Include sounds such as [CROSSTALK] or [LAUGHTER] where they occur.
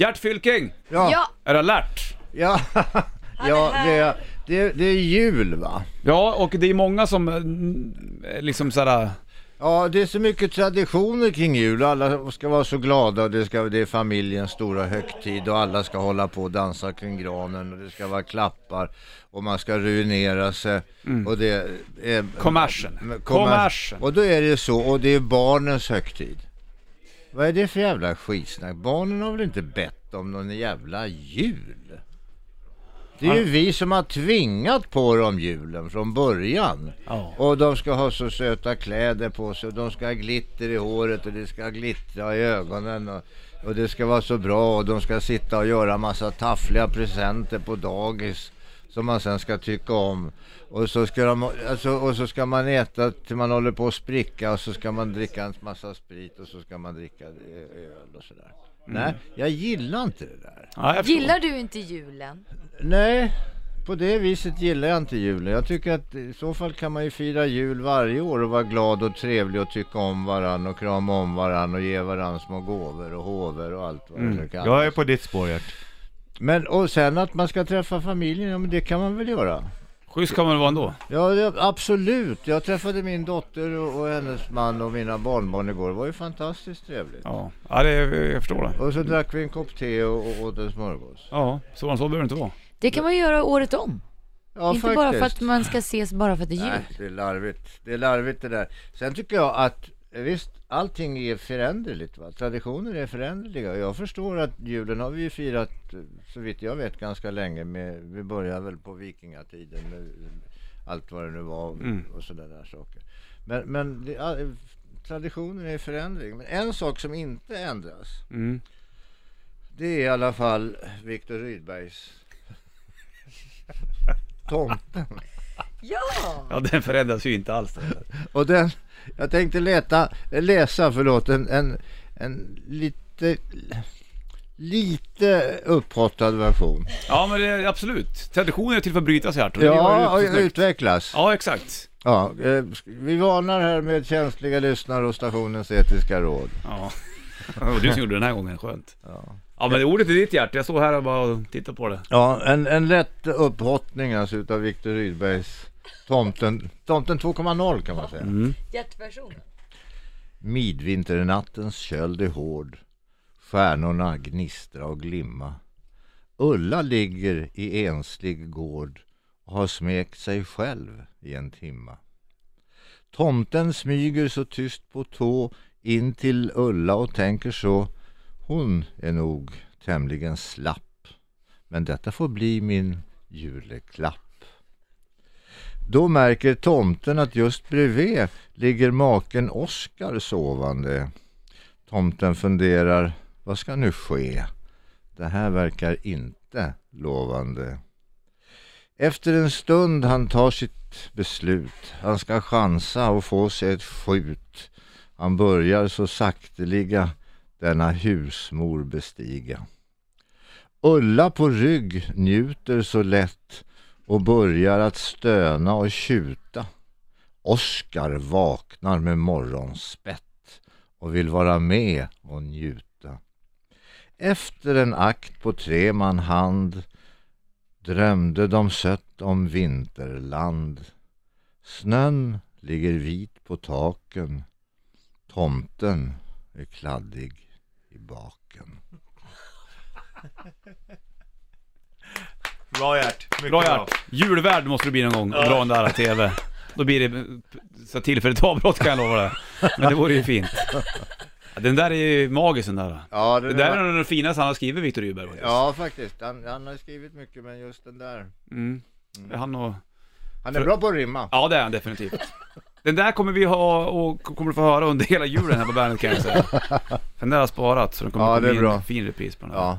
Gert Fylking, Ja, Ja, är du alert? [LAUGHS] ja, ja det, är, det, är, det är jul va? Ja, och det är många som eh, liksom såhär... Ja, det är så mycket traditioner kring jul. Alla ska vara så glada och det, ska, det är familjens stora högtid och alla ska hålla på och dansa kring granen och det ska vara klappar och man ska ruinera sig. Och det är... Kommersen. Men- Kommersen. Och då är det så, och det är barnens högtid. Vad är det för jävla skitsnack? Barnen har väl inte bett om någon jävla jul? Det är ju vi som har tvingat på dem julen från början. Ja. Och de ska ha så söta kläder på sig och de ska ha glitter i håret och det ska glittra i ögonen och, och det ska vara så bra och de ska sitta och göra massa taffliga presenter på dagis som man sen ska tycka om. Och så ska, de, alltså, och så ska man äta till man håller på att spricka och så ska man dricka en massa sprit och så ska man dricka ö- öl och sådär. Nej, jag gillar inte det där. Ja, gillar du inte julen? Nej, på det viset gillar jag inte julen. Jag tycker att i så fall kan man ju fira jul varje år och vara glad och trevlig och tycka om varann och krama om varann och ge varann små gåvor och håvor och allt vad det kan. Jag är på ditt spår Gert. Men och sen att man ska träffa familjen, ja men det kan man väl göra? Schysst kan man väl vara ändå? Ja, det, absolut. Jag träffade min dotter och, och hennes man och mina barnbarn igår. Det var ju fantastiskt trevligt. Ja, ja det, jag förstår det. Och så drack vi en kopp te och, och åt en smörgås. Ja, så, så behöver det inte vara. Det kan man göra året om. Ja, inte bara för att man ska ses bara för att det är jul. Nej, det är larvigt. Det är larvigt det där. Sen tycker jag att visst, allting är föränderligt. Va? Traditioner är föränderliga. Jag förstår att julen har vi ju firat, eh, så vitt jag vet, ganska länge. Med, vi började väl på vikingatiden med allt vad det nu var Mm. och sådana där saker. Men, men det, traditionen är förändring. Men en sak som inte ändras, Mm. det är i alla fall Viktor Rydbergs [LAUGHS] tomten. Ja! Ja, den förändras ju inte alls. Och den, jag tänkte leta, läsa, förlåt, en, en, en lite, lite upphottad version. Ja, men det är absolut. Traditioner är till för att brytas var Ja, och utvecklas. Ja, exakt. Ja, eh, vi varnar här med känsliga lyssnare och stationens etiska råd. Ja. [LAUGHS] Det var du som gjorde den här gången, skönt. Ja, Ja, men ordet är ditt Gert. Jag står här och bara tittar på det. ja en, en lätt upphottning alltså utav Viktor Rydbergs Tomten, tomten 2.0 kan man säga. Mm. Hjärtversionen. Midvinternattens köld är hård. Stjärnorna gnistra och glimma. Ulla ligger i enslig gård och har smekt sig själv i en timma. Tomten smyger så tyst på tå in till Ulla och tänker så. Hon är nog tämligen slapp. Men detta får bli min juleklapp. Då märker tomten att just bredvid ligger maken Oskar sovande. Tomten funderar, vad ska nu ske? Det här verkar inte lovande. Efter en stund han tar sitt beslut. Han ska chansa och få sig ett skjut. Han börjar så sakteliga denna husmor bestiga. Ulla på rygg njuter så lätt och börjar att stöna och tjuta. Oskar vaknar med morgonspett och vill vara med och njuta. Efter en akt på tre man hand drömde de sött om vinterland. Snön ligger vit på taken, tomten är kladdig i baken. Bra Gert, mycket Bra Gert. Julvärd måste du bli någon gång och dra den där TV. Då blir det så tillfälligt avbrott kan jag lova dig. Men det vore ju fint. Den där är ju magisk den där. Ja, Det där är nog den finaste han har skrivit, Viktor Rydberg faktiskt. Ja, faktiskt. Han, han har skrivit mycket, men just den där. Mm. Är Han och... Han är bra på att rimma. Ja det är han definitivt. Den där kommer vi ha och kommer du få höra under hela julen här på bandet kan jag säga. [LAUGHS] Den där har sparat så den kommer Ja, ja, det är bli bra. en fin repris på den här. Ja,